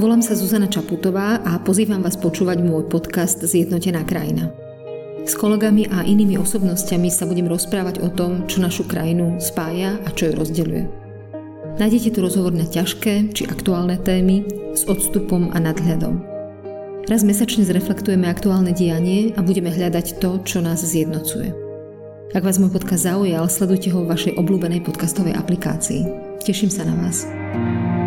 Volám sa Zuzana Čaputová a pozývam vás počúvať môj podcast Zjednotená krajina. S kolegami a inými osobnostiami sa budem rozprávať o tom, čo našu krajinu spája a čo ju rozdeľuje. Nájdete tu rozhovor na ťažké či aktuálne témy s odstupom a nadhľadom. Raz mesačne zreflektujeme aktuálne dianie a budeme hľadať to, čo nás zjednocuje. Ak vás môj podcast zaujal, sledujte ho v vašej obľúbenej podcastovej aplikácii. Teším sa na vás. thank you